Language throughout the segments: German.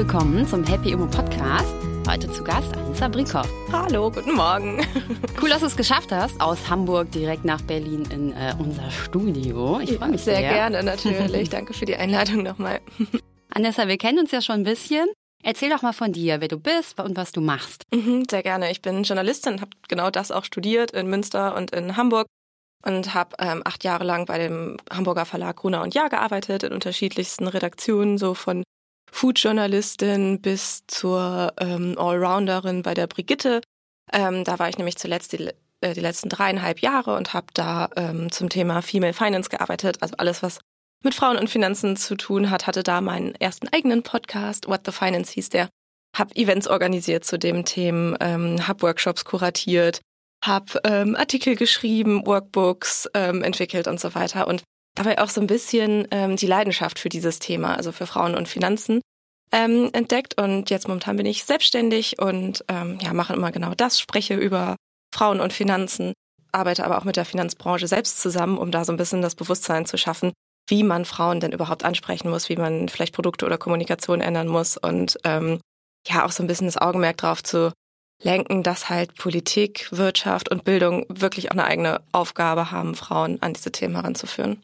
willkommen zum Happy Immo Podcast. Heute zu Gast Anissa Brinkhoff. Hallo, guten Morgen. Cool, dass du es geschafft hast, aus Hamburg direkt nach Berlin in äh, unser Studio. Ich freue mich sehr. sehr. Sehr gerne, natürlich. Danke für die Einladung nochmal. Anissa, wir kennen uns ja schon ein bisschen. Erzähl doch mal von dir, wer du bist und was du machst. Mhm, sehr gerne. Ich bin Journalistin, habe genau das auch studiert in Münster und in Hamburg und habe ähm, acht Jahre lang bei dem Hamburger Verlag Gruner und Jahr gearbeitet in unterschiedlichsten Redaktionen, so von Food-Journalistin bis zur ähm, Allrounderin bei der Brigitte. Ähm, da war ich nämlich zuletzt die, äh, die letzten dreieinhalb Jahre und habe da ähm, zum Thema Female Finance gearbeitet. Also alles, was mit Frauen und Finanzen zu tun hat, hatte da meinen ersten eigenen Podcast, What the Finance hieß der. Hab Events organisiert zu dem Themen, ähm, hab Workshops kuratiert, hab ähm, Artikel geschrieben, Workbooks ähm, entwickelt und so weiter. Und dabei auch so ein bisschen ähm, die Leidenschaft für dieses Thema, also für Frauen und Finanzen, ähm, entdeckt. Und jetzt momentan bin ich selbstständig und ähm, ja, mache immer genau das, spreche über Frauen und Finanzen, arbeite aber auch mit der Finanzbranche selbst zusammen, um da so ein bisschen das Bewusstsein zu schaffen, wie man Frauen denn überhaupt ansprechen muss, wie man vielleicht Produkte oder Kommunikation ändern muss und ähm, ja auch so ein bisschen das Augenmerk drauf zu lenken, dass halt Politik, Wirtschaft und Bildung wirklich auch eine eigene Aufgabe haben, Frauen an diese Themen heranzuführen.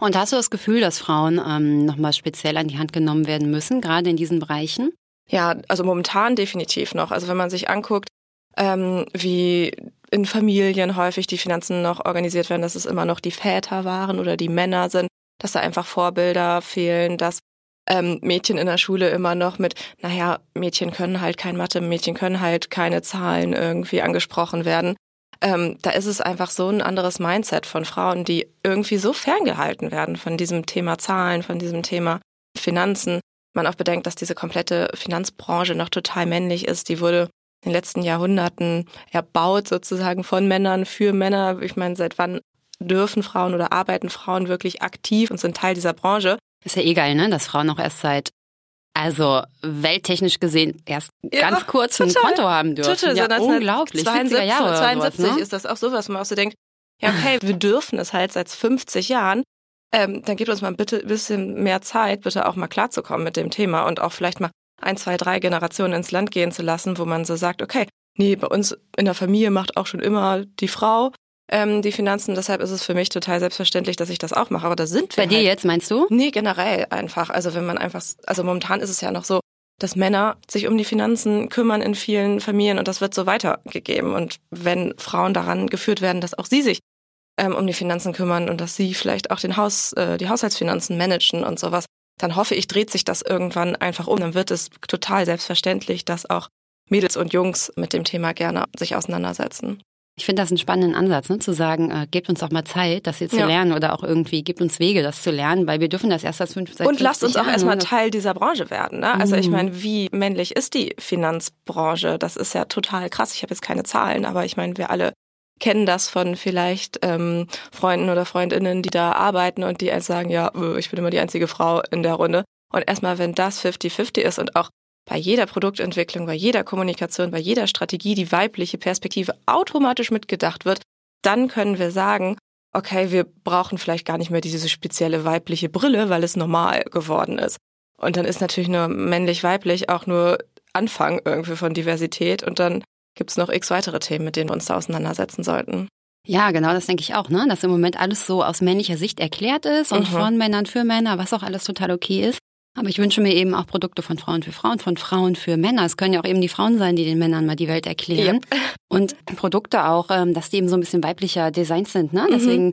Und hast du das Gefühl, dass Frauen ähm, nochmal speziell an die Hand genommen werden müssen, gerade in diesen Bereichen? Ja, also momentan definitiv noch. Also wenn man sich anguckt, ähm, wie in Familien häufig die Finanzen noch organisiert werden, dass es immer noch die Väter waren oder die Männer sind, dass da einfach Vorbilder fehlen, dass ähm, Mädchen in der Schule immer noch mit, naja, Mädchen können halt kein Mathe, Mädchen können halt keine Zahlen irgendwie angesprochen werden ähm, da ist es einfach so ein anderes Mindset von Frauen, die irgendwie so ferngehalten werden von diesem Thema Zahlen, von diesem Thema Finanzen. Man auch bedenkt, dass diese komplette Finanzbranche noch total männlich ist. Die wurde in den letzten Jahrhunderten erbaut sozusagen von Männern für Männer. Ich meine, seit wann dürfen Frauen oder arbeiten Frauen wirklich aktiv und sind Teil dieser Branche? Ist ja eh geil, ne? Dass Frauen auch erst seit also welttechnisch gesehen erst ja, ganz kurz total, ein Konto haben dürfen. Total, ja, so unglaublich. 72, Jahre 72 sowas, ne? ist das auch sowas, wo man auch so denkt, ja okay, wir dürfen es halt seit 50 Jahren. Ähm, dann gebt uns mal bitte ein bisschen mehr Zeit, bitte auch mal klarzukommen mit dem Thema und auch vielleicht mal ein, zwei, drei Generationen ins Land gehen zu lassen, wo man so sagt, okay, nee, bei uns in der Familie macht auch schon immer die Frau ähm, die Finanzen. Deshalb ist es für mich total selbstverständlich, dass ich das auch mache. Aber da sind wir. Bei dir halt. jetzt, meinst du? Nee, generell einfach. Also wenn man einfach, also momentan ist es ja noch so, dass Männer sich um die Finanzen kümmern in vielen Familien und das wird so weitergegeben. Und wenn Frauen daran geführt werden, dass auch sie sich ähm, um die Finanzen kümmern und dass sie vielleicht auch den Haus, äh, die Haushaltsfinanzen managen und sowas, dann hoffe ich, dreht sich das irgendwann einfach um. Dann wird es total selbstverständlich, dass auch Mädels und Jungs mit dem Thema gerne sich auseinandersetzen. Ich finde das einen spannenden Ansatz, ne? zu sagen, äh, gebt uns auch mal Zeit, das hier zu ja. lernen oder auch irgendwie gebt uns Wege, das zu lernen, weil wir dürfen das erst als fünf, seit Und lasst uns auch Jahren, erstmal ne? Teil dieser Branche werden. Ne? Also ich meine, wie männlich ist die Finanzbranche? Das ist ja total krass. Ich habe jetzt keine Zahlen, aber ich meine, wir alle kennen das von vielleicht ähm, Freunden oder Freundinnen, die da arbeiten und die sagen, ja, äh, ich bin immer die einzige Frau in der Runde. Und erstmal, wenn das 50-50 ist und auch bei jeder Produktentwicklung, bei jeder Kommunikation, bei jeder Strategie die weibliche Perspektive automatisch mitgedacht wird, dann können wir sagen, okay, wir brauchen vielleicht gar nicht mehr diese spezielle weibliche Brille, weil es normal geworden ist. Und dann ist natürlich nur männlich-weiblich auch nur Anfang irgendwie von Diversität und dann gibt's noch x weitere Themen, mit denen wir uns da auseinandersetzen sollten. Ja, genau, das denke ich auch, ne? Dass im Moment alles so aus männlicher Sicht erklärt ist und Mhm. von Männern für Männer, was auch alles total okay ist. Aber ich wünsche mir eben auch Produkte von Frauen für Frauen, von Frauen für Männer. Es können ja auch eben die Frauen sein, die den Männern mal die Welt erklären. Und Produkte auch, ähm, dass die eben so ein bisschen weiblicher Designs sind. Ne? Mhm. Deswegen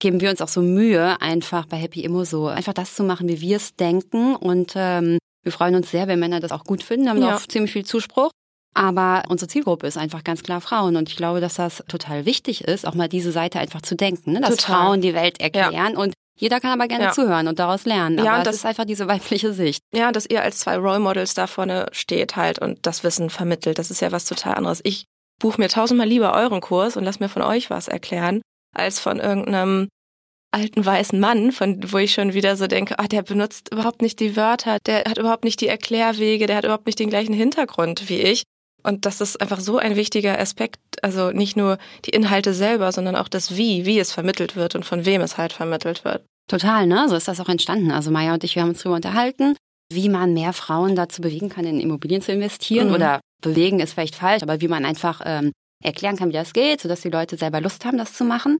geben wir uns auch so Mühe, einfach bei Happy Immo so einfach das zu machen, wie wir es denken. Und ähm, wir freuen uns sehr, wenn Männer das auch gut finden. Haben Ja. auch ziemlich viel Zuspruch. Aber unsere Zielgruppe ist einfach ganz klar Frauen. Und ich glaube, dass das total wichtig ist, auch mal diese Seite einfach zu denken. Ne? Dass Total. Frauen die Welt erklären und jeder kann aber gerne Ja. zuhören und daraus lernen. Ja, Aber es das- ist einfach diese weibliche Sicht. Ja, dass ihr als zwei Role Models da vorne steht halt und das Wissen vermittelt. Das ist ja was total anderes. Ich buche mir tausendmal lieber euren Kurs und lass mir von euch was erklären, als von irgendeinem alten weißen Mann, von wo ich schon wieder so denke, ah, der benutzt überhaupt nicht die Wörter, der hat überhaupt nicht die Erklärwege, der hat überhaupt nicht den gleichen Hintergrund wie ich. Und das ist einfach so ein wichtiger Aspekt, also nicht nur die Inhalte selber, sondern auch das Wie, wie es vermittelt wird und von wem es halt vermittelt wird. Total, ne? So ist das auch entstanden. Also Maya und ich, wir haben uns drüber unterhalten. wie man mehr Frauen dazu bewegen kann, in Immobilien zu investieren. Mhm. Oder bewegen ist vielleicht falsch, aber wie man einfach ähm, erklären kann, wie das geht, sodass die Leute selber Lust haben, das zu machen.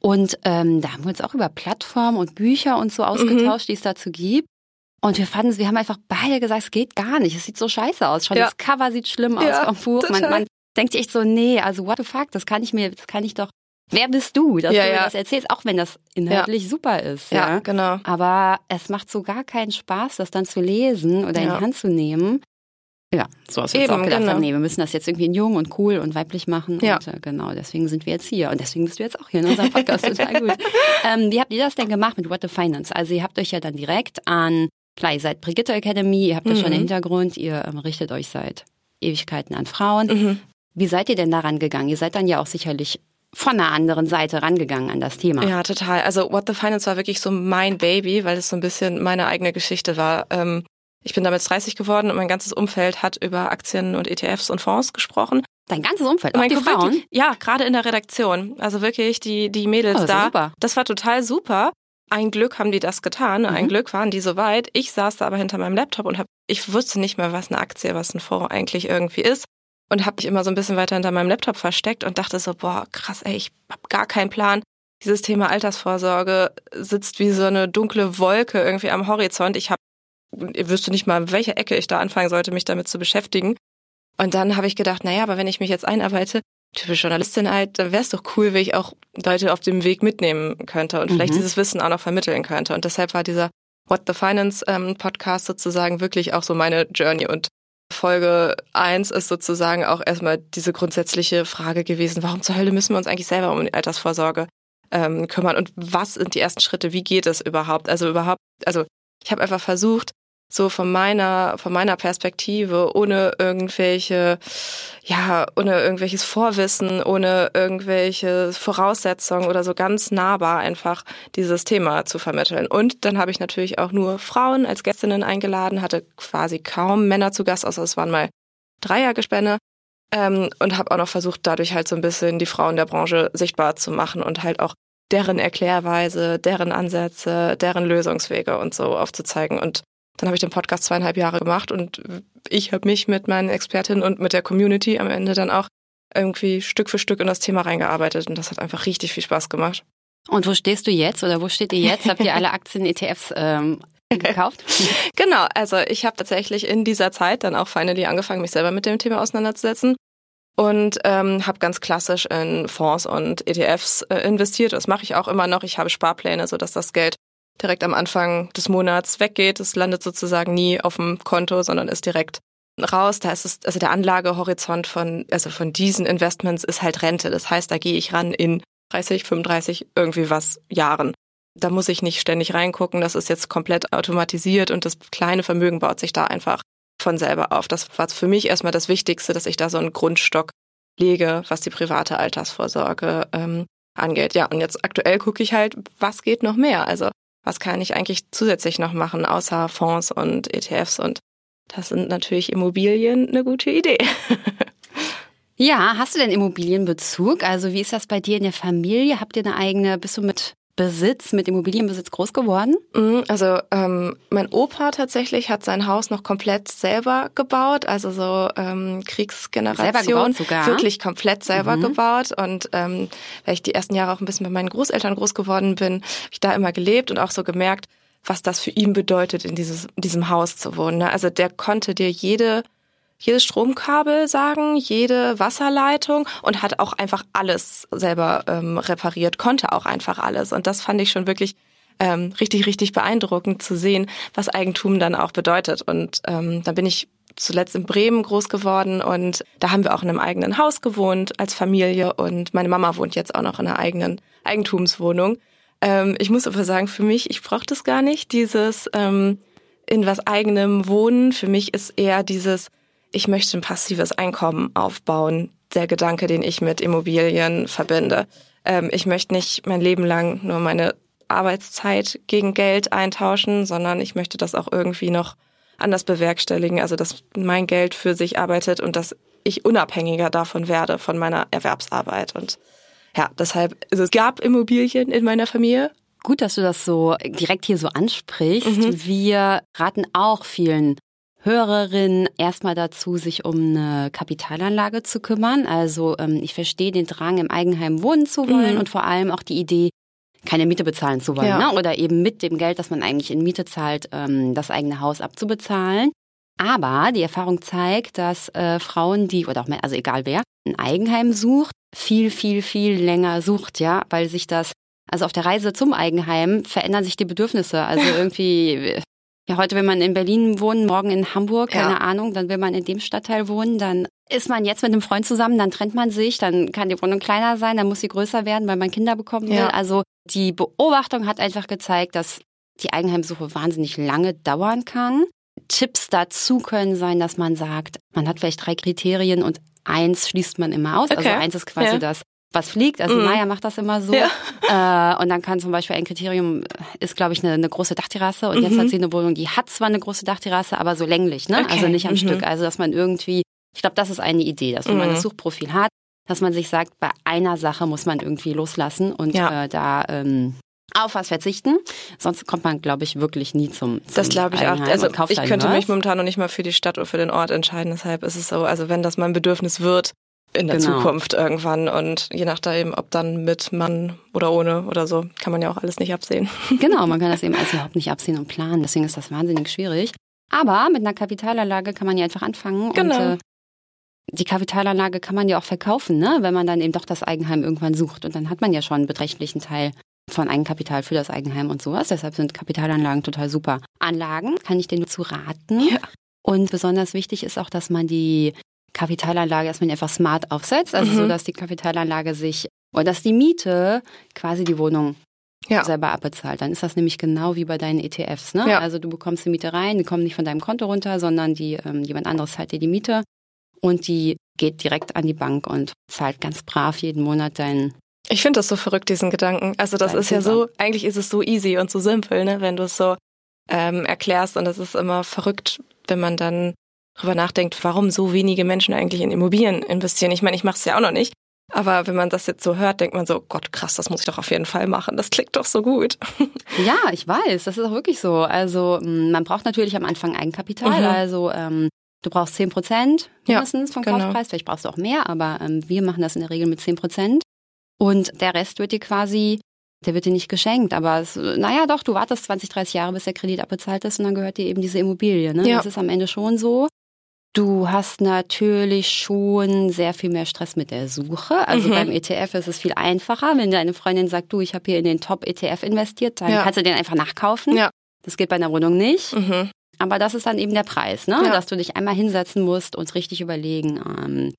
Und ähm, da haben wir uns auch über Plattformen und Bücher und so mhm. ausgetauscht, mhm. die es dazu gibt. Und wir fanden es, wir haben einfach beide gesagt, es geht gar nicht. Es sieht so scheiße aus. Schon ja. das Cover sieht schlimm ja, aus vom Buch. Man, man, denkt sich echt so, nee, also what the fuck, das kann ich mir, das kann ich doch. Wer bist du, dass ja, du mir das erzählst, auch wenn das inhaltlich super ist. Ja, genau. Aber es macht so gar keinen Spaß, das dann zu lesen oder in die Hand zu nehmen. Ja, so hast du uns auch gedacht genau. haben, nee, wir müssen das jetzt irgendwie in jung und cool und weiblich machen. Ja. Und äh, genau, deswegen sind wir jetzt hier. Und deswegen bist du jetzt auch hier in unserem Podcast. Total gut. Ähm, wie habt ihr das denn gemacht mit What the Finance? Also ihr habt euch ja dann direkt an, klar, ihr seid Brigitte Academy, ihr habt mhm. das schon im Hintergrund, ihr ähm, richtet euch seit Ewigkeiten an Frauen. Mhm. Wie seid ihr denn daran gegangen? Ihr seid dann ja auch sicherlich von einer anderen Seite rangegangen an das Thema. Ja, total. Also What the Finance war wirklich so mein Baby, weil es so ein bisschen meine eigene Geschichte war. Ähm, ich bin damit 30 geworden und mein ganzes Umfeld hat über Aktien und ETFs und Fonds gesprochen. Dein ganzes Umfeld, auch mein die Frauen? Ja, gerade in der Redaktion. Also wirklich die, die Mädels oh, das da. Super. Das war total super. Ein Glück haben die das getan. Mhm. Ein Glück waren die so weit. Ich saß da aber hinter meinem Laptop und hab, ich wusste nicht mehr, was eine Aktie, was ein Fonds eigentlich irgendwie ist und habe mich immer so ein bisschen weiter hinter meinem Laptop versteckt und dachte so, boah, krass, ey, ich habe gar keinen Plan. Dieses Thema Altersvorsorge sitzt wie so eine dunkle Wolke irgendwie am Horizont. Ich habe, ihr wüsste nicht mal, welche Ecke ich da anfangen sollte, mich damit zu beschäftigen. Und dann habe ich gedacht, naja, aber wenn ich mich jetzt einarbeite, typische Journalistin halt, dann wäre es doch cool, wenn ich auch Leute auf dem Weg mitnehmen könnte und mhm. vielleicht dieses Wissen auch noch vermitteln könnte. Und deshalb war dieser What the Finance ähm, Podcast sozusagen wirklich auch so meine Journey und Folge eins ist sozusagen auch erstmal diese grundsätzliche Frage gewesen, warum zur Hölle müssen wir uns eigentlich selber um die Altersvorsorge ähm, kümmern und was sind die ersten Schritte, wie geht es überhaupt? Also überhaupt, also ich habe einfach versucht, so von meiner von meiner Perspektive ohne irgendwelche ja ohne irgendwelches Vorwissen ohne irgendwelche Voraussetzungen oder so ganz nahbar einfach dieses Thema zu vermitteln. Und dann habe ich natürlich auch nur Frauen als Gästinnen eingeladen hatte quasi kaum Männer zu Gast außer es waren mal Dreiergespänne ähm, und habe auch noch versucht dadurch halt so ein bisschen die Frauen der Branche sichtbar zu machen und halt auch deren Erklärweise, deren Ansätze, deren Lösungswege und so aufzuzeigen. Und dann habe ich den Podcast zweieinhalb Jahre gemacht und ich habe mich mit meinen Expertinnen und mit der Community am Ende dann auch irgendwie Stück für Stück in das Thema reingearbeitet und das hat einfach richtig viel Spaß gemacht. Und wo stehst du jetzt oder wo steht ihr jetzt? Habt ihr alle Aktien, ETFs ähm, gekauft? genau, also ich habe tatsächlich in dieser Zeit dann auch finally angefangen, mich selber mit dem Thema auseinanderzusetzen und ähm, habe ganz klassisch in Fonds und ETFs äh, investiert. Das mache ich auch immer noch. Ich habe Sparpläne, sodass das Geld direkt am Anfang des Monats weggeht. Es landet sozusagen nie auf dem Konto, sondern ist direkt raus. Da ist es, also der Anlagehorizont von, also von diesen Investments ist halt Rente. Das heißt, da gehe ich ran in 30, 35, irgendwie was Jahren. Da muss ich nicht ständig reingucken. Das ist jetzt komplett automatisiert und das kleine Vermögen baut sich da einfach von selber auf. Das war für mich erstmal das Wichtigste, dass ich da so einen Grundstock lege, was die private Altersvorsorge ähm, angeht. Ja, und jetzt aktuell gucke ich halt, was geht noch mehr. Also was kann ich eigentlich zusätzlich noch machen, außer Fonds und ETFs und das sind natürlich Immobilien eine gute Idee. ja, hast du denn Immobilienbezug? Also wie ist das bei dir in der Familie? Habt ihr eine eigene, bist du mit Besitz, mit Immobilienbesitz groß geworden? Mhm, also ähm, mein Opa tatsächlich hat sein Haus noch komplett selber gebaut, also so ähm, Kriegsgeneration, sogar. wirklich komplett selber mhm. gebaut. Und ähm, weil ich die ersten Jahre auch ein bisschen mit meinen Großeltern groß geworden bin, habe ich da immer gelebt und auch so gemerkt, was das für ihn bedeutet, in, dieses, in diesem Haus zu wohnen. Ne? Also der konnte dir jede jedes Stromkabel sagen, jede Wasserleitung und hat auch einfach alles selber ähm, repariert, konnte auch einfach alles. Und das fand ich schon wirklich ähm, richtig, richtig beeindruckend zu sehen, was Eigentum dann auch bedeutet. Und ähm, dann bin ich zuletzt in Bremen groß geworden und da haben wir auch in einem eigenen Haus gewohnt als Familie und meine Mama wohnt jetzt auch noch in einer eigenen Eigentumswohnung. Ähm, ich muss aber sagen, für mich, ich brauche das gar nicht, dieses ähm, in was eigenem Wohnen. Für mich ist eher dieses, ich möchte ein passives Einkommen aufbauen, der Gedanke, den ich mit Immobilien verbinde. Ähm, ich möchte nicht mein Leben lang nur meine Arbeitszeit gegen Geld eintauschen, sondern ich möchte das auch irgendwie noch anders bewerkstelligen, also dass mein Geld für sich arbeitet und dass ich unabhängiger davon werde von meiner Erwerbsarbeit. Und ja, deshalb, also es gab Immobilien in meiner Familie, Gut, dass du das so direkt hier so ansprichst. Mhm. Wir raten auch vielen Hörerinnen erstmal dazu, sich um eine Kapitalanlage zu kümmern. Also ähm, ich verstehe den Drang, im Eigenheim wohnen zu wollen mhm. und vor allem auch die Idee, keine Miete bezahlen zu wollen. Ja. Ne? Oder eben mit dem Geld, das man eigentlich in Miete zahlt, ähm, das eigene Haus abzubezahlen. Aber die Erfahrung zeigt, dass äh, Frauen, die, oder auch mehr, also egal wer, ein Eigenheim sucht, viel, viel, viel länger sucht, ja, weil sich das, also auf der Reise zum Eigenheim verändern sich die Bedürfnisse. Also irgendwie, ja, heute will man in Berlin wohnen, morgen in Hamburg, keine ja. Ahnung, dann will man in dem Stadtteil wohnen, dann ist man jetzt mit einem Freund zusammen, dann trennt man sich, dann kann die Wohnung kleiner sein, dann muss sie größer werden, weil man Kinder bekommen will. Ja. Also die Beobachtung hat einfach gezeigt, dass die Eigenheimsuche wahnsinnig lange dauern kann. Tipps dazu können sein, dass man sagt, man hat vielleicht drei Kriterien und eins schließt man immer aus. Also okay. Also eins ist quasi ja. das, was fliegt. Also mhm. Maya macht das immer so. Ja. Äh, und dann kann zum Beispiel ein Kriterium ist, glaube ich, eine, eine große Dachterrasse. Und mhm. jetzt hat sie eine Wohnung, die hat zwar eine große Dachterrasse, aber so länglich, ne? Okay. Also nicht am mhm. Stück. Also dass man irgendwie, ich glaube, das ist eine Idee, dass wenn man das mhm. Suchprofil hat, dass man sich sagt, bei einer Sache muss man irgendwie loslassen und ja. äh, da ähm, auf was verzichten. Sonst kommt man, glaube ich, wirklich nie zum, zum Das glaube ich auch. Also ich könnte mich momentan noch nicht mal für die Stadt oder für den Ort entscheiden. Deshalb ist es so, also wenn das mein Bedürfnis wird in der genau. Zukunft irgendwann und je nachdem, ob dann mit Mann oder ohne oder so, kann man ja auch alles nicht absehen. Genau, man kann das eben alles überhaupt nicht absehen und planen. Deswegen ist das wahnsinnig schwierig. Aber mit einer Kapitalanlage kann man ja einfach anfangen. Genau. Und, äh, die Kapitalanlage kann man ja auch verkaufen, ne? wenn man dann eben doch das Eigenheim irgendwann sucht. Und dann hat man ja schon einen beträchtlichen Teil von Eigenkapital für das Eigenheim und sowas. Deshalb sind Kapitalanlagen total super. Anlagen kann ich dir nur zu raten. Ja. Und besonders wichtig ist auch, dass man die Kapitalanlage erstmal einfach smart aufsetzt, also mhm. so, dass die Kapitalanlage sich oder dass die Miete quasi die Wohnung ja. selber abbezahlt. Dann ist das nämlich genau wie bei deinen ETFs. Ne? Ja. Also du bekommst die Miete rein, die kommen nicht von deinem Konto runter, sondern die ähm, jemand anderes zahlt dir die Miete und die geht direkt an die Bank und zahlt ganz brav jeden Monat deinen ich finde das so verrückt, diesen Gedanken. Also das ist ja so, eigentlich ist es so easy und so simpel, ne, wenn du es so ähm, erklärst. Und das ist immer verrückt, wenn man dann drüber nachdenkt, warum so wenige Menschen eigentlich in Immobilien investieren. Ich meine, ich mache es ja auch noch nicht. Aber wenn man das jetzt so hört, denkt man so, Gott, krass, das muss ich doch auf jeden Fall machen. Das klingt doch so gut. Ja, ich weiß, das ist auch wirklich so. Also mm, man braucht natürlich am Anfang Eigenkapital. Mhm. Also ähm, du brauchst 10 Prozent mindestens ja, vom genau. Kaufpreis. Vielleicht brauchst du auch mehr, aber ähm, wir machen das in der Regel mit 10 Prozent. Und der Rest wird dir quasi, der wird dir nicht geschenkt. Aber es, naja, doch, du wartest 20, 30 Jahre, bis der Kredit abbezahlt ist und dann gehört dir eben diese Immobilie. Ne? Ja. Das ist am Ende schon so. Du hast natürlich schon sehr viel mehr Stress mit der Suche. Also mhm. beim ETF ist es viel einfacher. Wenn deine Freundin sagt, du, ich habe hier in den Top-ETF investiert, dann ja. kannst du den einfach nachkaufen. Ja. Das geht bei einer Wohnung nicht. Mhm. Aber das ist dann eben der Preis, ne? Ja. dass du dich einmal hinsetzen musst und richtig überlegen, ähm,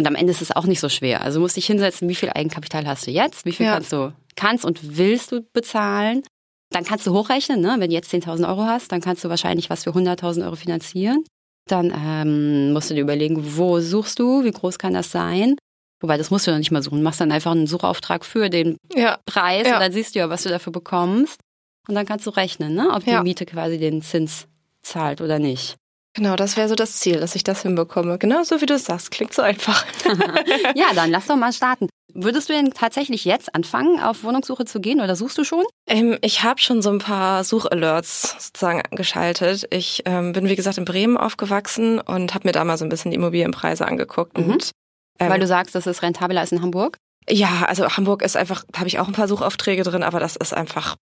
und am Ende ist es auch nicht so schwer. Also musst dich hinsetzen, wie viel Eigenkapital hast du jetzt, wie viel kannst du, kannst und willst du bezahlen. Dann kannst du hochrechnen, ne? wenn du jetzt 10.000 Euro hast, dann kannst du wahrscheinlich was für 100.000 Euro finanzieren. Dann ähm, musst du dir überlegen, wo suchst du, wie groß kann das sein. Wobei, das musst du noch nicht mal suchen. Du machst dann einfach einen Suchauftrag für den ja. Preis ja. und dann siehst du ja, was du dafür bekommst. Und dann kannst du rechnen, ne? ob die Miete quasi den Zins zahlt oder nicht. Genau, das wäre so das Ziel, dass ich das hinbekomme. Genau so wie du es sagst. Klingt so einfach. ja, dann lass doch mal starten. Würdest du denn tatsächlich jetzt anfangen, auf Wohnungssuche zu gehen oder suchst du schon? Ähm, ich habe schon so ein paar Suchalerts sozusagen geschaltet. Ich ähm, bin, wie gesagt, in Bremen aufgewachsen und habe mir da mal so ein bisschen die Immobilienpreise angeguckt. Mhm. Und, ähm, Weil du sagst, das ist rentabler als in Hamburg? Ja, also Hamburg ist einfach, habe ich auch ein paar Suchaufträge drin, aber das ist einfach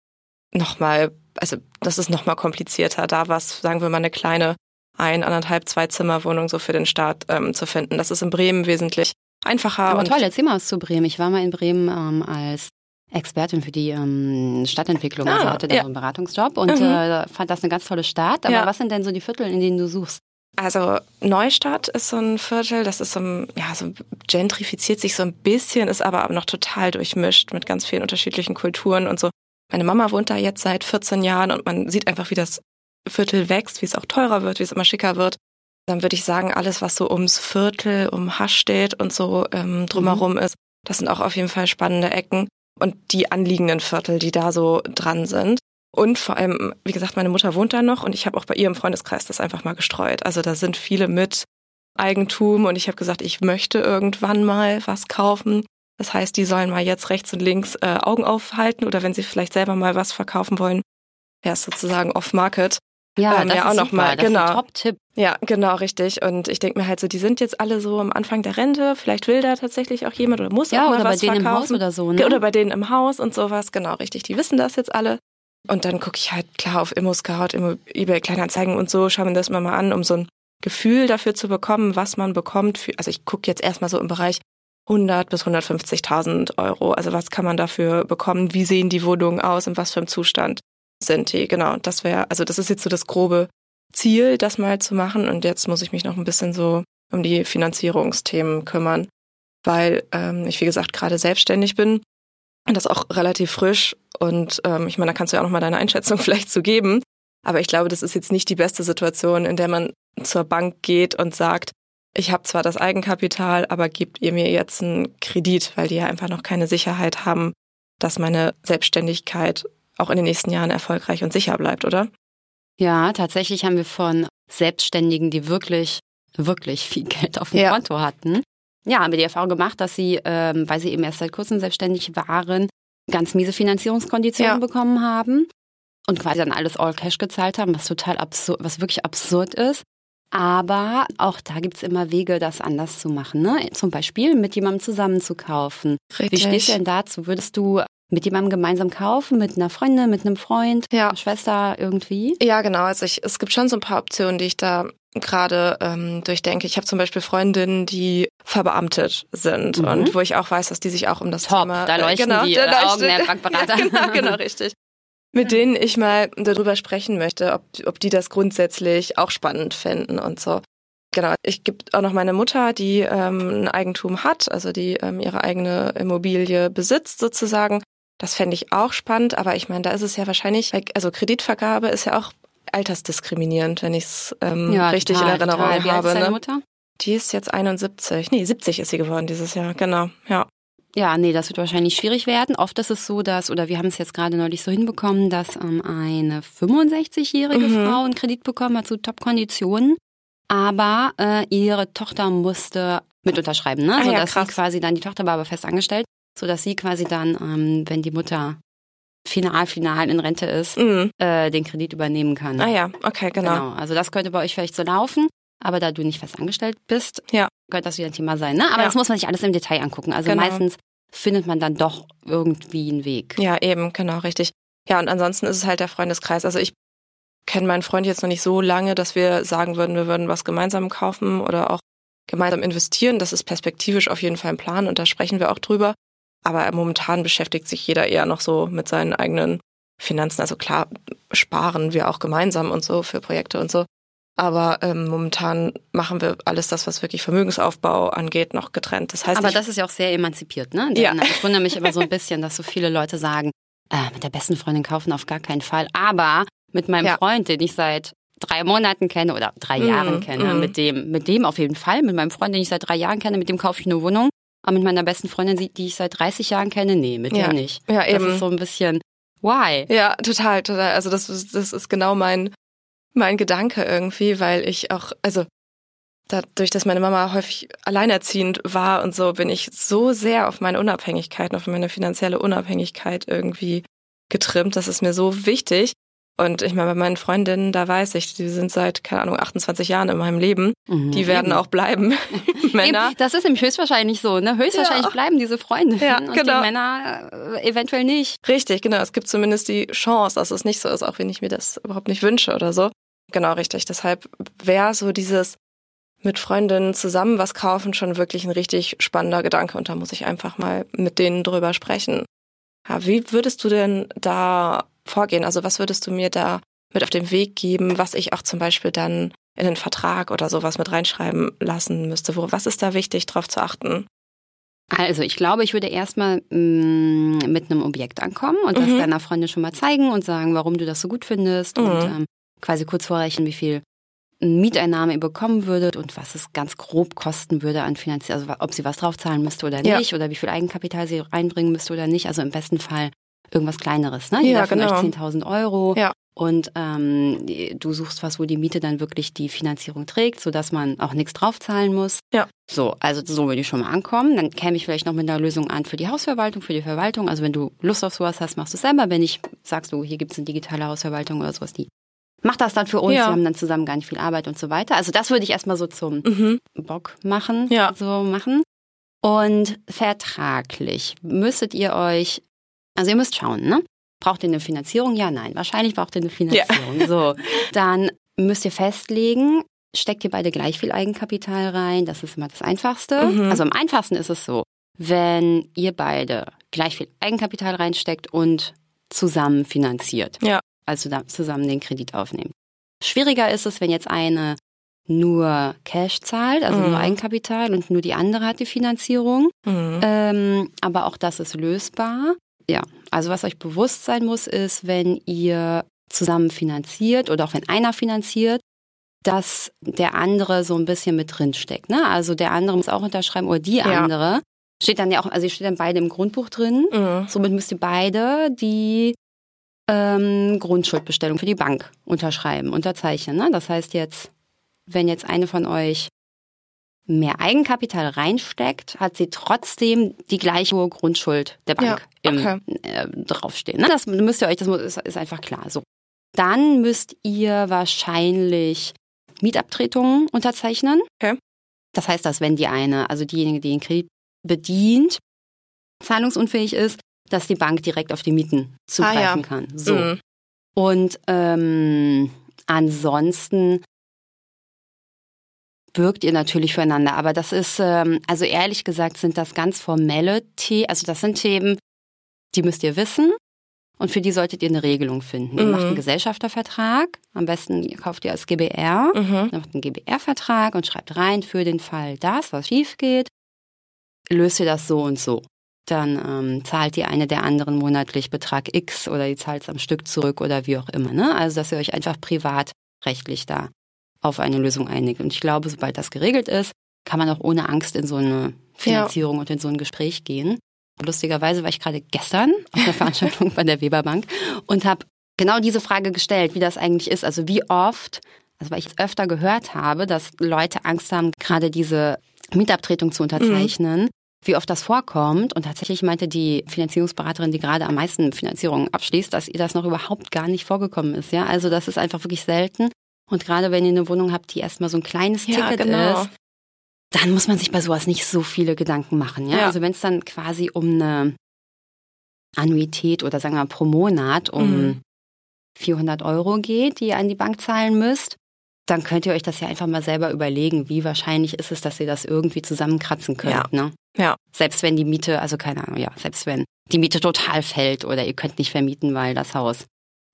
nochmal, also das ist nochmal komplizierter. Da war es, sagen wir mal, eine kleine ein, anderthalb, zwei Zimmerwohnung so für den Start ähm, zu finden. Das ist in Bremen wesentlich einfacher. Aber toll, erzähl mal was zu Bremen. Ich war mal in Bremen ähm, als Expertin für die ähm, Stadtentwicklung, also ah, also hatte da ja. so einen Beratungsjob und mhm. äh, fand das eine ganz tolle Stadt. Aber ja. was sind denn so die Viertel, in denen du suchst? Also Neustadt ist so ein Viertel, das ist so, ein, ja, so gentrifiziert sich so ein bisschen, ist aber noch total durchmischt mit ganz vielen unterschiedlichen Kulturen und so. Meine Mama wohnt da jetzt seit 14 Jahren und man sieht einfach, wie das Viertel wächst, wie es auch teurer wird, wie es immer schicker wird, dann würde ich sagen, alles, was so ums Viertel, um Haschstedt und so ähm, drumherum mhm. ist, das sind auch auf jeden Fall spannende Ecken und die anliegenden Viertel, die da so dran sind. Und vor allem, wie gesagt, meine Mutter wohnt da noch und ich habe auch bei ihr im Freundeskreis das einfach mal gestreut. Also da sind viele mit Eigentum und ich habe gesagt, ich möchte irgendwann mal was kaufen. Das heißt, die sollen mal jetzt rechts und links äh, Augen aufhalten oder wenn sie vielleicht selber mal was verkaufen wollen, wäre es sozusagen off-market. Ja, ähm, das ja auch noch mal. Das genau. ist ein Top-Tipp. Ja, genau, richtig. Und ich denke mir halt so, die sind jetzt alle so am Anfang der Rente. Vielleicht will da tatsächlich auch jemand oder muss ja, auch mal oder was bei denen verkaufen. im Haus oder so, ne? Oder bei denen im Haus und sowas. Genau, richtig. Die wissen das jetzt alle. Und dann gucke ich halt klar auf Immo-Scout, Immo eBay Kleinanzeigen und so, schaue mir das immer mal an, um so ein Gefühl dafür zu bekommen, was man bekommt. Für, also ich gucke jetzt erstmal so im Bereich 100 bis 150.000 Euro. Also was kann man dafür bekommen? Wie sehen die Wohnungen aus? In was für einem Zustand die? Genau, das wäre, also das ist jetzt so das grobe Ziel, das mal zu machen. Und jetzt muss ich mich noch ein bisschen so um die Finanzierungsthemen kümmern, weil ähm, ich, wie gesagt, gerade selbstständig bin und das auch relativ frisch. Und ähm, ich meine, da kannst du ja auch noch mal deine Einschätzung vielleicht zu geben. Aber ich glaube, das ist jetzt nicht die beste Situation, in der man zur Bank geht und sagt, ich habe zwar das Eigenkapital, aber gebt ihr mir jetzt einen Kredit, weil die ja einfach noch keine Sicherheit haben, dass meine Selbstständigkeit auch in den nächsten Jahren erfolgreich und sicher bleibt, oder? Ja, tatsächlich haben wir von Selbstständigen, die wirklich, wirklich viel Geld auf dem ja. Konto hatten, ja, haben wir die Erfahrung gemacht, dass sie, ähm, weil sie eben erst seit kurzem selbstständig waren, ganz miese Finanzierungskonditionen ja. bekommen haben und quasi dann alles all cash gezahlt haben, was total absurd, was wirklich absurd ist. Aber auch da gibt's immer Wege, das anders zu machen. Ne? Zum Beispiel mit jemandem zusammen zu kaufen. Richtig. Wie stehst du denn dazu? Würdest du mit jemandem gemeinsam kaufen, mit einer Freundin, mit einem Freund, ja. einer Schwester irgendwie? Ja, genau. Also ich, es gibt schon so ein paar Optionen, die ich da gerade ähm, durchdenke. Ich habe zum Beispiel Freundinnen, die verbeamtet sind mhm. und wo ich auch weiß, dass die sich auch um das Top, Thema da leuchten äh, genau, die da leuchten, Augen der Bankberater. ja, genau, genau, richtig mit denen ich mal darüber sprechen möchte, ob, ob die das grundsätzlich auch spannend finden und so. Genau, ich gebe auch noch meine Mutter, die ähm, ein Eigentum hat, also die ähm, ihre eigene Immobilie besitzt sozusagen. Das fände ich auch spannend, aber ich meine, da ist es ja wahrscheinlich, also Kreditvergabe ist ja auch altersdiskriminierend, wenn ich es ähm, ja, richtig total, in Erinnerung total. Wie habe. Alt ist deine ne? Mutter? Die ist jetzt 71. Nee, 70 ist sie geworden dieses Jahr, genau, ja. Ja, nee, das wird wahrscheinlich schwierig werden. Oft ist es so, dass, oder wir haben es jetzt gerade neulich so hinbekommen, dass ähm, eine 65-jährige mhm. Frau einen Kredit bekommen hat zu Top-Konditionen, aber äh, ihre Tochter musste mit unterschreiben, ne? Ah, so dass ja, sie quasi dann, die Tochter war aber fest angestellt, so dass sie quasi dann, ähm, wenn die Mutter final, final in Rente ist, mhm. äh, den Kredit übernehmen kann. Ah ja, okay, genau. genau. Also das könnte bei euch vielleicht so laufen. Aber da du nicht fest angestellt bist, ja. könnte das wieder ein Thema sein. Ne? Aber ja. das muss man sich alles im Detail angucken. Also genau. meistens findet man dann doch irgendwie einen Weg. Ja, eben, genau, richtig. Ja, und ansonsten ist es halt der Freundeskreis. Also ich kenne meinen Freund jetzt noch nicht so lange, dass wir sagen würden, wir würden was gemeinsam kaufen oder auch gemeinsam investieren. Das ist perspektivisch auf jeden Fall ein Plan und da sprechen wir auch drüber. Aber momentan beschäftigt sich jeder eher noch so mit seinen eigenen Finanzen. Also klar, sparen wir auch gemeinsam und so für Projekte und so. Aber ähm, momentan machen wir alles das, was wirklich Vermögensaufbau angeht, noch getrennt. Das heißt, aber das ist ja auch sehr emanzipiert, ne? Ja. Ich wundere mich immer so ein bisschen, dass so viele Leute sagen, äh, mit der besten Freundin kaufen auf gar keinen Fall. Aber mit meinem ja. Freund, den ich seit drei Monaten kenne oder drei mm, Jahren kenne, mm. mit dem, mit dem auf jeden Fall, mit meinem Freund, den ich seit drei Jahren kenne, mit dem kaufe ich eine Wohnung. Aber mit meiner besten Freundin, die ich seit 30 Jahren kenne, nee, mit ja. der nicht. Ja, eben. Das ist so ein bisschen, why? Ja, total, total. Also das, das ist genau mein, mein Gedanke irgendwie, weil ich auch, also dadurch, dass meine Mama häufig alleinerziehend war und so, bin ich so sehr auf meine Unabhängigkeit, auf meine finanzielle Unabhängigkeit irgendwie getrimmt. Das ist mir so wichtig. Und ich meine, bei meinen Freundinnen, da weiß ich, die sind seit, keine Ahnung, 28 Jahren in meinem Leben. Mhm, die werden auch bleiben. Männer. Eben, das ist nämlich höchstwahrscheinlich so, ne? Höchstwahrscheinlich ja. bleiben diese Freundinnen ja, genau. und die genau. Männer äh, eventuell nicht. Richtig, genau. Es gibt zumindest die Chance, dass es nicht so ist, auch wenn ich mir das überhaupt nicht wünsche oder so. Genau, richtig. Deshalb wäre so dieses mit Freundinnen zusammen was kaufen schon wirklich ein richtig spannender Gedanke und da muss ich einfach mal mit denen drüber sprechen. Ja, wie würdest du denn da vorgehen? Also was würdest du mir da mit auf den Weg geben, was ich auch zum Beispiel dann in den Vertrag oder sowas mit reinschreiben lassen müsste? Wo, was ist da wichtig, darauf zu achten? Also ich glaube, ich würde erstmal mm, mit einem Objekt ankommen und mhm. das deiner Freundin schon mal zeigen und sagen, warum du das so gut findest mhm. und ähm, quasi kurz vorrechnen, wie viel Mieteinnahme ihr bekommen würdet und was es ganz grob kosten würde an finanziell, also ob sie was draufzahlen müsste oder nicht ja. oder wie viel Eigenkapital sie reinbringen müsste oder nicht. Also im besten Fall irgendwas Kleineres, ne? Jeder ja, genau. 10.000 Euro. Ja. und ähm, du suchst was, wo die Miete dann wirklich die Finanzierung trägt, sodass man auch nichts draufzahlen muss. Ja. So, also so würde ich schon mal ankommen. Dann käme ich vielleicht noch mit einer Lösung an für die Hausverwaltung, für die Verwaltung. Also wenn du Lust auf sowas hast, machst du es selber. Wenn nicht, sagst du, hier gibt es eine digitale Hausverwaltung oder sowas, die macht das dann für uns. Ja. Wir haben dann zusammen gar nicht viel Arbeit und so weiter. Also das würde ich erstmal so zum mhm. Bock machen, ja. so machen. Und vertraglich müsstet ihr euch, also ihr müsst schauen, ne? Braucht ihr eine Finanzierung? Ja, nein. Wahrscheinlich braucht ihr eine Finanzierung. Ja. So, dann müsst ihr festlegen, steckt ihr beide gleich viel Eigenkapital rein. Das ist immer das Einfachste. Mhm. Also am einfachsten ist es so, wenn ihr beide gleich viel Eigenkapital reinsteckt und zusammen finanziert. Ja. Also zusammen den Kredit aufnehmt. Schwieriger ist es, wenn jetzt eine nur Cash zahlt, also mhm. nur Eigenkapital und nur die andere hat die Finanzierung. Mhm. Ähm, aber auch das ist lösbar. Ja, also was euch bewusst sein muss, ist, wenn ihr zusammen finanziert oder auch wenn einer finanziert, dass der andere so ein bisschen mit drin steckt. Ne? Also der andere muss auch unterschreiben oder die andere. Ja. Steht dann ja auch, also ihr steht dann beide im Grundbuch drin. Mhm. Somit müsst ihr beide die ähm, Grundschuldbestellung für die Bank unterschreiben, unterzeichnen. Ne? Das heißt jetzt, wenn jetzt eine von euch mehr Eigenkapital reinsteckt, hat sie trotzdem die gleiche hohe Grundschuld der Bank ja, okay. im, äh, draufstehen. Ne? Das müsst ihr euch, das ist, ist einfach klar. So. Dann müsst ihr wahrscheinlich Mietabtretungen unterzeichnen. Okay. Das heißt, dass wenn die eine, also diejenige, die den Kredit bedient, zahlungsunfähig ist, dass die Bank direkt auf die Mieten zugreifen ah, ja. kann. So. Mhm. Und ähm, ansonsten birgt ihr natürlich füreinander. Aber das ist, ähm, also ehrlich gesagt, sind das ganz formelle Themen. Also das sind Themen, die müsst ihr wissen. Und für die solltet ihr eine Regelung finden. Ihr macht einen mhm. Gesellschaftervertrag. Am besten ihr kauft ihr als GBR. Mhm. Ihr macht einen GBR-Vertrag und schreibt rein für den Fall das, was schief geht. Löst ihr das so und so. Dann ähm, zahlt die eine der anderen monatlich Betrag X oder die zahlt es am Stück zurück oder wie auch immer. Ne? Also dass ihr euch einfach privatrechtlich da auf eine Lösung einigt. Und ich glaube, sobald das geregelt ist, kann man auch ohne Angst in so eine Finanzierung ja. und in so ein Gespräch gehen. Lustigerweise war ich gerade gestern auf einer Veranstaltung bei der Weberbank und habe genau diese Frage gestellt, wie das eigentlich ist. Also wie oft, also weil ich es öfter gehört habe, dass Leute Angst haben, gerade diese Mietabtretung zu unterzeichnen. Mhm. Wie oft das vorkommt. Und tatsächlich meinte die Finanzierungsberaterin, die gerade am meisten Finanzierungen abschließt, dass ihr das noch überhaupt gar nicht vorgekommen ist. Ja, also das ist einfach wirklich selten. Und gerade wenn ihr eine Wohnung habt, die erstmal so ein kleines ja, Ticket genau. ist, dann muss man sich bei sowas nicht so viele Gedanken machen. Ja? ja. Also wenn es dann quasi um eine Annuität oder sagen wir mal pro Monat um mhm. 400 Euro geht, die ihr an die Bank zahlen müsst, dann könnt ihr euch das ja einfach mal selber überlegen, wie wahrscheinlich ist es, dass ihr das irgendwie zusammenkratzen könnt. Ja. Ne? ja. Selbst wenn die Miete, also keine Ahnung, ja, selbst wenn die Miete total fällt oder ihr könnt nicht vermieten, weil das Haus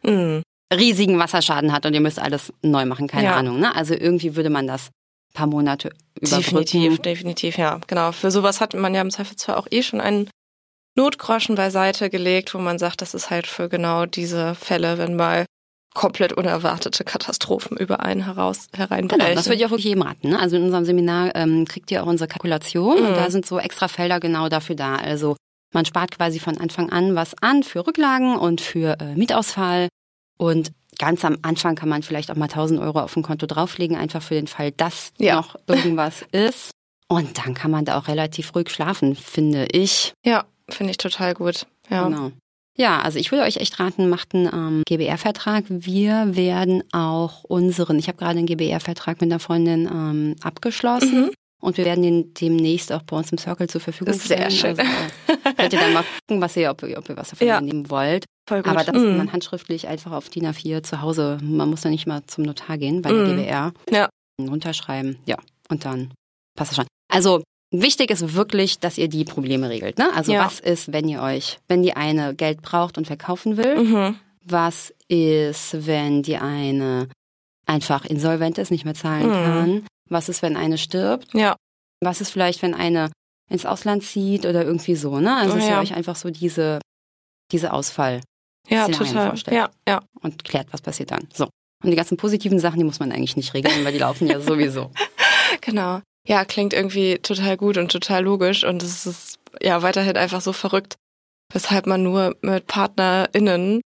mhm riesigen Wasserschaden hat und ihr müsst alles neu machen, keine ja. Ahnung. Ne? Also irgendwie würde man das paar Monate überbrücken. Definitiv, definitiv, ja. Genau. Für sowas hat man ja im Zweifel zwar auch eh schon einen Notgroschen beiseite gelegt, wo man sagt, das ist halt für genau diese Fälle, wenn mal komplett unerwartete Katastrophen über einen heraus hereinbrechen. Genau, das würde ich auch wirklich jedem raten. Ne? Also in unserem Seminar ähm, kriegt ihr auch unsere Kalkulation mhm. und da sind so extra Felder genau dafür da. Also man spart quasi von Anfang an was an für Rücklagen und für äh, Mietausfall und ganz am Anfang kann man vielleicht auch mal 1000 Euro auf ein Konto drauflegen, einfach für den Fall, dass ja. noch irgendwas ist. Und dann kann man da auch relativ ruhig schlafen, finde ich. Ja, finde ich total gut. Ja. Genau. Ja, also ich würde euch echt raten, macht einen ähm, GBR-Vertrag. Wir werden auch unseren, ich habe gerade einen GBR-Vertrag mit einer Freundin ähm, abgeschlossen. Mhm. Und wir werden den demnächst auch bei uns im Circle zur Verfügung stellen. Sehr schön. Also, äh, könnt ihr dann mal gucken, was ihr, ob, ob ihr was davon ja. nehmen wollt. Voll gut. Aber das mhm. man handschriftlich einfach auf DIN A4 zu Hause. Man muss da nicht mal zum Notar gehen bei der mhm. GBR. Ja. Runterschreiben. Ja. Und dann passt das schon. Also wichtig ist wirklich, dass ihr die Probleme regelt. Ne? Also ja. was ist, wenn ihr euch, wenn die eine Geld braucht und verkaufen will? Mhm. Was ist, wenn die eine einfach insolvent ist, nicht mehr zahlen mhm. kann? Was ist, wenn eine stirbt? Ja. Was ist vielleicht, wenn eine ins Ausland zieht oder irgendwie so, ne? Also, dass ja. ihr euch einfach so diese, diese Ausfall ja, total. vorstellt. Ja, ja. Und klärt, was passiert dann. So. Und die ganzen positiven Sachen, die muss man eigentlich nicht regeln, weil die laufen ja sowieso. Genau. Ja, klingt irgendwie total gut und total logisch und es ist ja weiterhin einfach so verrückt, weshalb man nur mit PartnerInnen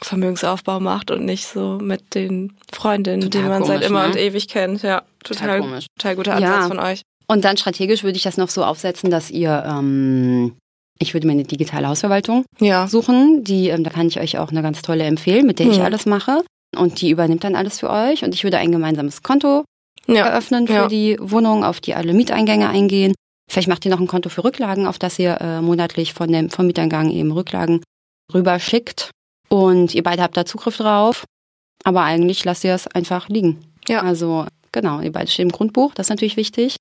Vermögensaufbau macht und nicht so mit den Freundinnen, Total die man komisch, seit immer ne? und ewig kennt. Ja, total, komisch. total guter Ansatz Ja. von euch. Und dann strategisch würde ich das noch so aufsetzen, dass ihr, ähm, ich würde mir eine digitale Hausverwaltung Ja, suchen. Die, ähm, da kann ich euch auch eine ganz tolle empfehlen, mit der ich Hm. alles mache. Und die übernimmt dann alles für euch. Und ich würde ein gemeinsames Konto ja, eröffnen für die Wohnung, auf die alle Mieteingänge eingehen. Vielleicht macht ihr noch ein Konto für Rücklagen, auf das ihr äh, monatlich von dem vom Mieteingang eben Rücklagen rüberschickt. Und ihr beide habt da Zugriff drauf. Aber eigentlich lasst ihr es einfach liegen. Ja. Also genau, ihr beide stehen im Grundbuch, das ist natürlich wichtig.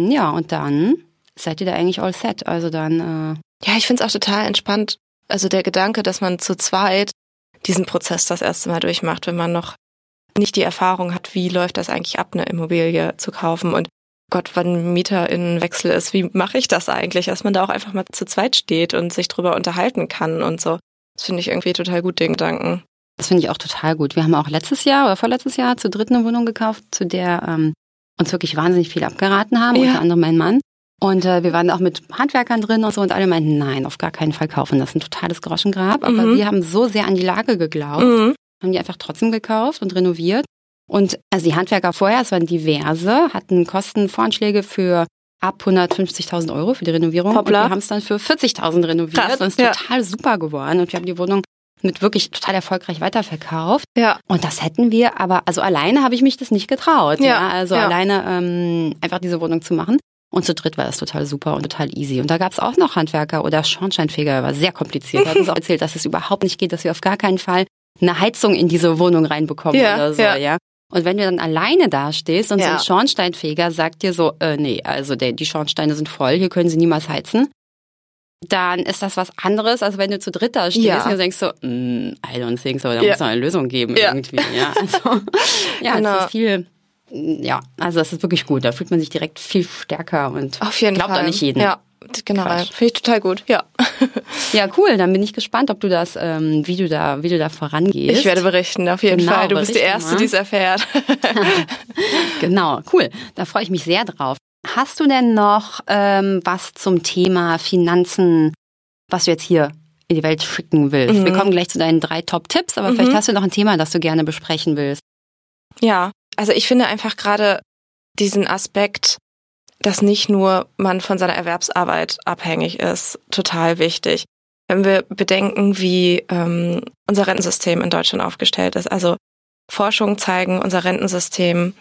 Ja, und dann seid ihr da eigentlich all set. Also dann, äh, Ja, ich finde es auch total entspannt. Also der Gedanke, dass man zu zweit diesen Prozess das erste Mal durchmacht, wenn man noch nicht die Erfahrung hat, wie läuft das eigentlich ab, eine Immobilie zu kaufen und Gott, wann Mieterinnenwechsel ist, wie mache ich das eigentlich, dass man da auch einfach mal zu zweit steht und sich drüber unterhalten kann und so. Das finde ich irgendwie total gut, den Gedanken. das finde ich auch total gut. Wir haben auch letztes Jahr oder vorletztes Jahr zu dritt eine Wohnung gekauft, zu der ähm, uns wirklich wahnsinnig viel abgeraten haben, Ja. unter anderem mein Mann. Und äh, wir waren auch mit Handwerkern drin und so und alle meinten, nein, auf gar keinen Fall kaufen. Das ist ein totales Groschengrab. Aber Mhm. wir haben so sehr an die Lage geglaubt, Mhm. haben die einfach trotzdem gekauft und renoviert. Und also die Handwerker vorher, es waren diverse, hatten Kostenvoranschläge für ab 150.000 Euro für die Renovierung. Hoppla. Und wir haben es dann für 40.000 renoviert Krass, und es ist ja. total super geworden. Und wir haben die Wohnung mit wirklich total erfolgreich weiterverkauft. Ja, Und das hätten wir, aber also alleine habe ich mich das nicht getraut. Ja, Ja, also ja. alleine ähm, einfach diese Wohnung zu machen. Und zu dritt war das total super und total easy. Und da gab es auch noch Handwerker oder Schornsteinfeger, war sehr kompliziert. Er hat uns auch erzählt, dass es überhaupt nicht geht, dass wir auf gar keinen Fall eine Heizung in diese Wohnung reinbekommen Ja, oder so, ja. ja. Und wenn du dann alleine da stehst und so Ja. ein Schornsteinfeger sagt dir so, äh, nee, also der, die Schornsteine sind voll, hier können sie niemals heizen, dann ist das was anderes, als wenn du zu dritt da stehst Ja. und denkst so, mm, I don't think so, da Ja. muss noch eine Lösung geben irgendwie. Ja, also, ja Genau. es ist viel, ja, also es ist wirklich gut, da fühlt man sich direkt viel stärker und auf jeden glaubt Fall. auch nicht jeden. Ja, genau. Finde ich total gut. Ja. Ja, cool, dann bin ich gespannt, ob du das, ähm, wie du da, wie du da vorangehst. Ich werde berichten, auf jeden Genau, Fall. Du bist die Erste, ne? die es erfährt. Genau, cool. Da freue ich mich sehr drauf. Hast du denn noch ähm, was zum Thema Finanzen, was du jetzt hier in die Welt schicken willst? Mhm. Wir kommen gleich zu deinen drei Top-Tipps, aber Mhm. vielleicht hast du noch ein Thema, das du gerne besprechen willst. Ja, also ich finde einfach gerade diesen Aspekt, dass nicht nur man von seiner Erwerbsarbeit abhängig ist, total wichtig. Wenn wir bedenken, wie ähm, unser Rentensystem in Deutschland aufgestellt ist. Also Forschungen zeigen, unser Rentensystem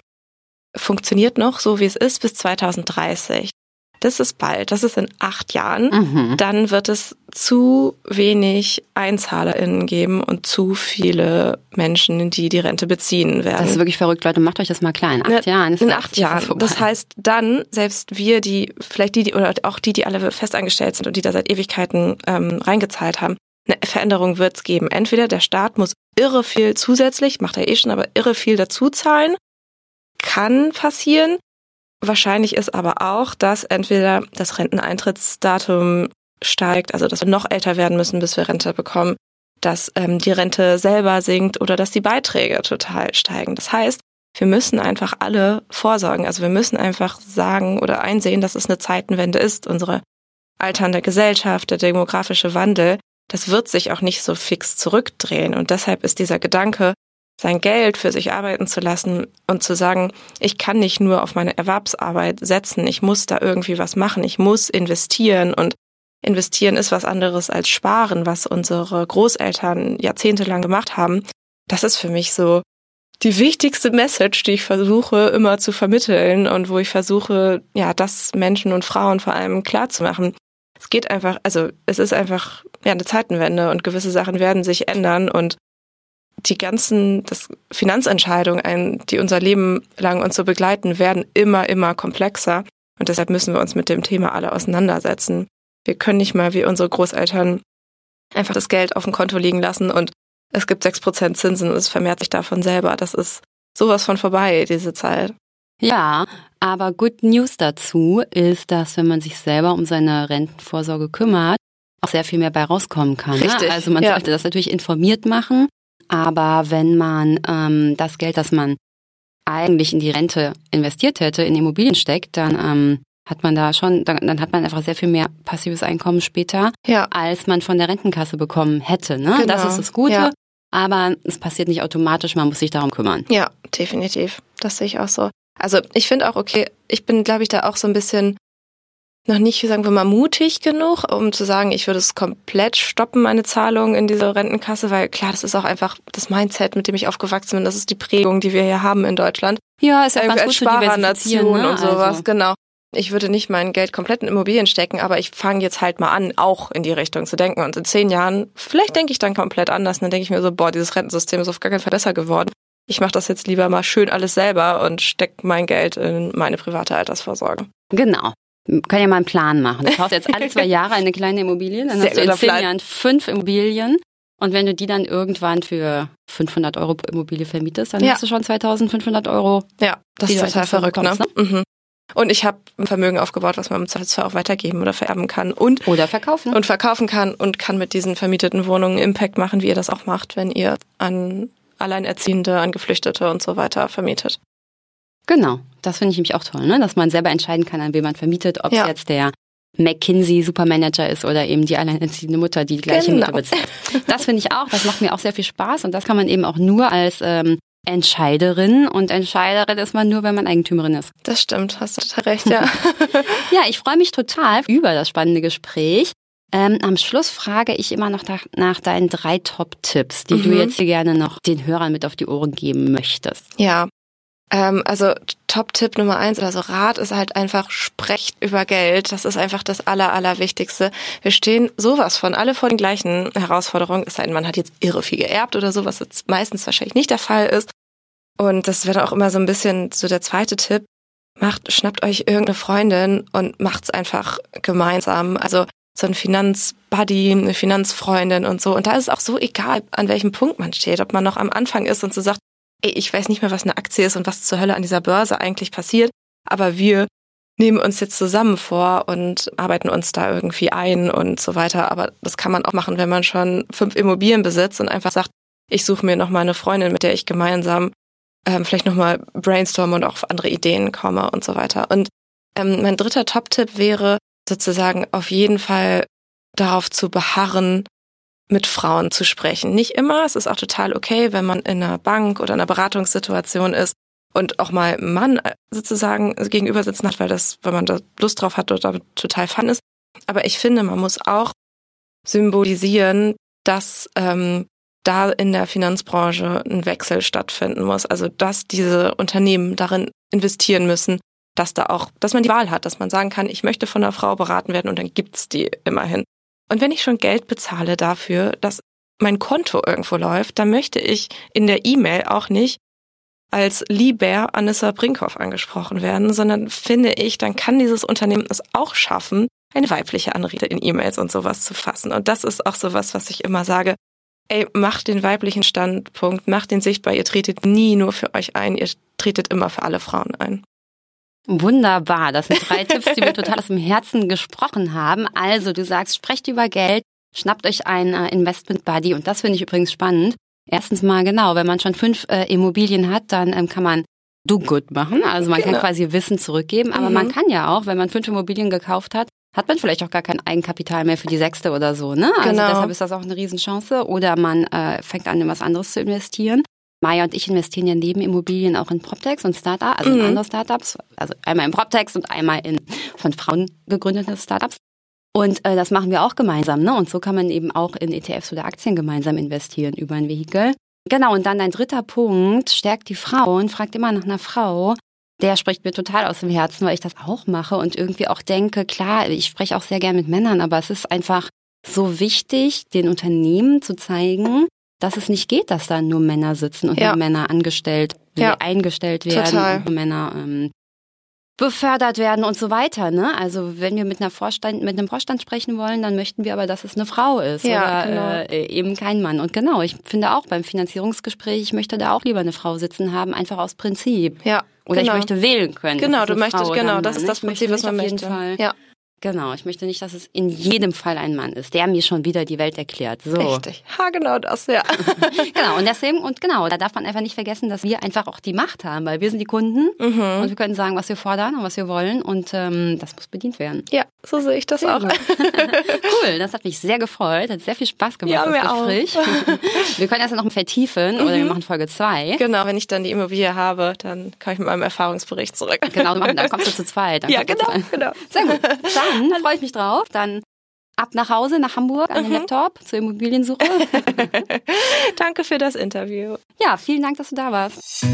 funktioniert noch so, wie es ist, bis 2030. Das ist bald, das ist in acht Jahren. Mhm. Dann wird es zu wenig EinzahlerInnen geben und zu viele Menschen, die die Rente beziehen werden. Das ist wirklich verrückt, Leute. Macht euch das mal klar. In acht Ne, Jahren ist in das- acht Jahren. Das heißt, dann, selbst wir, die, vielleicht die, die, oder auch die, die alle festangestellt sind und die da seit Ewigkeiten ähm, reingezahlt haben, eine Veränderung wird es geben. Entweder der Staat muss irre viel zusätzlich, macht er eh schon, aber irre viel dazu zahlen. Kann passieren. Wahrscheinlich ist aber auch, dass entweder das Renteneintrittsdatum steigt, also dass wir noch älter werden müssen, bis wir Rente bekommen, dass ähm, die Rente selber sinkt oder dass die Beiträge total steigen. Das heißt, wir müssen einfach alle vorsorgen. Also wir müssen einfach sagen oder einsehen, dass es eine Zeitenwende ist. Unsere alternde Gesellschaft, der demografische Wandel, das wird sich auch nicht so fix zurückdrehen. Und deshalb ist dieser Gedanke, sein Geld für sich arbeiten zu lassen und zu sagen, ich kann nicht nur auf meine Erwerbsarbeit setzen, ich muss da irgendwie was machen, ich muss investieren und investieren ist was anderes als sparen, was unsere Großeltern jahrzehntelang gemacht haben. Das ist für mich so die wichtigste Message, die ich versuche immer zu vermitteln und wo ich versuche, ja, das Menschen und Frauen vor allem klar zu machen. Es geht einfach, also es ist einfach ja eine Zeitenwende und gewisse Sachen werden sich ändern und die ganzen das Finanzentscheidungen, ein- die unser Leben lang uns so begleiten, werden immer, immer komplexer. Und deshalb müssen wir uns mit dem Thema alle auseinandersetzen. Wir können nicht mal wie unsere Großeltern einfach das Geld auf dem Konto liegen lassen und es gibt 6% Zinsen und es vermehrt sich davon selber. Das ist sowas von vorbei, diese Zeit. Ja, aber Good News dazu ist, dass wenn man sich selber um seine Rentenvorsorge kümmert, auch sehr viel mehr bei rauskommen kann. Ne? Richtig, Also man ja. sollte das natürlich informiert machen, aber wenn man ähm, das Geld, das man eigentlich in die Rente investiert hätte, in Immobilien steckt, dann ähm, hat man da schon, dann, dann hat man einfach sehr viel mehr passives Einkommen später, Ja. als man von der Rentenkasse bekommen hätte. Ne? Das Genau, ist das Gute. ja. aber es passiert nicht automatisch, man muss sich darum kümmern. Ja, definitiv. Das sehe ich auch so. Also ich finde auch, okay, ich bin, glaube ich, da auch so ein bisschen noch nicht, sagen wir mal, mutig genug, um zu sagen, ich würde es komplett stoppen, meine Zahlung in diese Rentenkasse, weil klar, das ist auch einfach das Mindset, mit dem ich aufgewachsen bin. Das ist die Prägung, die wir hier haben in Deutschland. Ja, ist ja ganz gut Sparernation ne? und sowas, Also. genau. Ich würde nicht mein Geld komplett in Immobilien stecken, aber ich fange jetzt halt mal an, auch in die Richtung zu denken. Und in zehn Jahren, vielleicht denke ich dann komplett anders. Und dann denke ich mir so, boah, dieses Rentensystem ist auf gar keinen Fall besser geworden. Ich mache das jetzt lieber mal schön alles selber und stecke mein Geld in meine private Altersvorsorge. Genau. Können ja mal einen Plan machen. Du kaufst jetzt alle zwei Jahre eine kleine Immobilie, dann Sehr hast du in zehn Plan. Jahren fünf Immobilien. Und wenn du die dann irgendwann für 500 Euro pro Immobilie vermietest, dann Ja. hast du schon 2500 Euro. Ja, das ist total so verrückt, ne? bekommst, Mhm. Und ich habe ein Vermögen aufgebaut, was man im Zweifelsfall auch weitergeben oder vererben kann und Oder verkaufen. und verkaufen kann und kann mit diesen vermieteten Wohnungen Impact machen, wie ihr das auch macht, wenn ihr an Alleinerziehende, an Geflüchtete und so weiter vermietet. Genau, das finde ich nämlich auch toll, ne? dass man selber entscheiden kann, an wen man vermietet, ob es Ja. jetzt der McKinsey Supermanager ist oder eben die alleinerziehende Mutter, die die gleiche Genau. Miete bezahlt. Das finde ich auch, das macht mir auch sehr viel Spaß und das kann man eben auch nur als ähm, Entscheiderin und Entscheiderin ist man nur, wenn man Eigentümerin ist. Das stimmt, hast du total recht, ja. Ja, ich freue mich total über das spannende Gespräch. Ähm, am Schluss frage ich immer noch nach, nach deinen drei Top-Tipps, die du Mhm. jetzt hier gerne noch den Hörern mit auf die Ohren geben möchtest. Ja. Ähm, also Top-Tipp Nummer eins, also Rat ist halt einfach, sprecht über Geld. Das ist einfach das Aller, Allerwichtigste. Wir stehen sowas von alle vor den gleichen Herausforderungen. Es sei denn, man hat jetzt irre viel geerbt oder so, was jetzt meistens wahrscheinlich nicht der Fall ist. Und das wäre auch immer so ein bisschen so der zweite Tipp. Macht, schnappt euch irgendeine Freundin und macht's einfach gemeinsam. Also so ein Finanzbuddy, eine Finanzfreundin und so. Und da ist es auch so egal, an welchem Punkt man steht, ob man noch am Anfang ist und so sagt, ey, ich weiß nicht mehr, was eine Aktie ist und was zur Hölle an dieser Börse eigentlich passiert, aber wir nehmen uns jetzt zusammen vor und arbeiten uns da irgendwie ein und so weiter. Aber das kann man auch machen, wenn man schon fünf Immobilien besitzt und einfach sagt, ich suche mir noch mal eine Freundin, mit der ich gemeinsam ähm, vielleicht noch mal brainstorme und auch auf andere Ideen komme und so weiter. Und ähm, mein dritter Top-Tipp wäre sozusagen auf jeden Fall darauf zu beharren, mit Frauen zu sprechen. Nicht immer, es ist auch total okay, wenn man in einer Bank oder einer Beratungssituation ist und auch mal Mann äh, sozusagen gegenüber sitzen hat, weil das, wenn man da Lust drauf hat oder total fun ist. Aber ich finde, man muss auch symbolisieren, dass ähm, da in der Finanzbranche ein Wechsel stattfinden muss. Also dass diese Unternehmen darin investieren müssen, dass da auch, dass man die Wahl hat, dass man sagen kann, ich möchte von einer Frau beraten werden und dann gibt's die immerhin. Und wenn ich schon Geld bezahle dafür, dass mein Konto irgendwo läuft, dann möchte ich in der E-Mail auch nicht als Lieber Anissa Brinkhoff angesprochen werden, sondern finde ich, dann kann dieses Unternehmen es auch schaffen, eine weibliche Anrede in E-Mails und sowas zu fassen. Und das ist auch sowas, was ich immer sage. Ey, macht den weiblichen Standpunkt, macht den sichtbar. Ihr tretet nie nur für euch ein, ihr tretet immer für alle Frauen ein. Wunderbar, das sind drei Tipps, die wir total aus dem Herzen gesprochen haben. Also, du sagst, sprecht über Geld, schnappt euch einen äh, Investment Buddy und das finde ich übrigens spannend. Erstens mal genau, wenn man schon fünf äh, Immobilien hat, dann ähm, kann man do good machen, also man Genau. kann quasi Wissen zurückgeben, aber Mhm. man kann ja auch, wenn man fünf Immobilien gekauft hat, hat man vielleicht auch gar kein Eigenkapital mehr für die sechste oder so, ne? Also Genau. deshalb ist das auch eine Riesenchance. Oder man äh, fängt an, in was anderes zu investieren. Maya und ich investieren ja neben Immobilien auch in PropTechs und Startups, also in Mhm. andere Startups. Also einmal in PropTechs und einmal in von Frauen gegründete Startups. Und äh, das machen wir auch gemeinsam, ne? Und so kann man eben auch in ETFs oder Aktien gemeinsam investieren über ein Vehikel. Genau, und dann ein dritter Punkt, stärkt die Frauen, fragt immer nach einer Frau. Der spricht mir total aus dem Herzen, weil ich das auch mache und irgendwie auch denke, klar, ich spreche auch sehr gern mit Männern, aber es ist einfach so wichtig, den Unternehmen zu zeigen, dass es nicht geht, dass da nur Männer sitzen und Ja. nur Männer angestellt, Ja. eingestellt werden Total. und nur Männer ähm, befördert werden und so weiter. Ne? Also wenn wir mit einer Vorstand, mit einem Vorstand sprechen wollen, dann möchten wir aber, dass es eine Frau ist Ja, oder genau. äh, eben kein Mann. Und genau, ich finde auch beim Finanzierungsgespräch, ich möchte da auch lieber eine Frau sitzen haben, einfach aus Prinzip. Ja. Oder genau. ich möchte wählen können. Genau, du möchtest, Frau genau, das ist das Prinzip, was man auf jeden möchte. Fall Ja. Genau, ich möchte nicht, dass es in jedem Fall ein Mann ist, der mir schon wieder die Welt erklärt. So. Richtig. Ha, genau das, ja. genau, und deswegen, und genau, da darf man einfach nicht vergessen, dass wir einfach auch die Macht haben, weil wir sind die Kunden mhm. und wir können sagen, was wir fordern und was wir wollen und ähm, das muss bedient werden. Ja, so sehe ich das sehr auch. cool, das hat mich sehr gefreut, hat sehr viel Spaß gemacht, ja, das Gespräch. Auch. wir können das ja noch vertiefen mhm. oder wir machen Folge zwei. Genau, wenn ich dann die Immobilie habe, dann komme ich mit meinem Erfahrungsbericht zurück. Genau, dann kommst du zu zweit. ja, genau, genau. Sehr gut. Dann freue ich mich drauf. Dann ab nach Hause, nach Hamburg, an den mhm. Laptop zur Immobiliensuche. Danke für das Interview. Ja, vielen Dank, dass du da warst.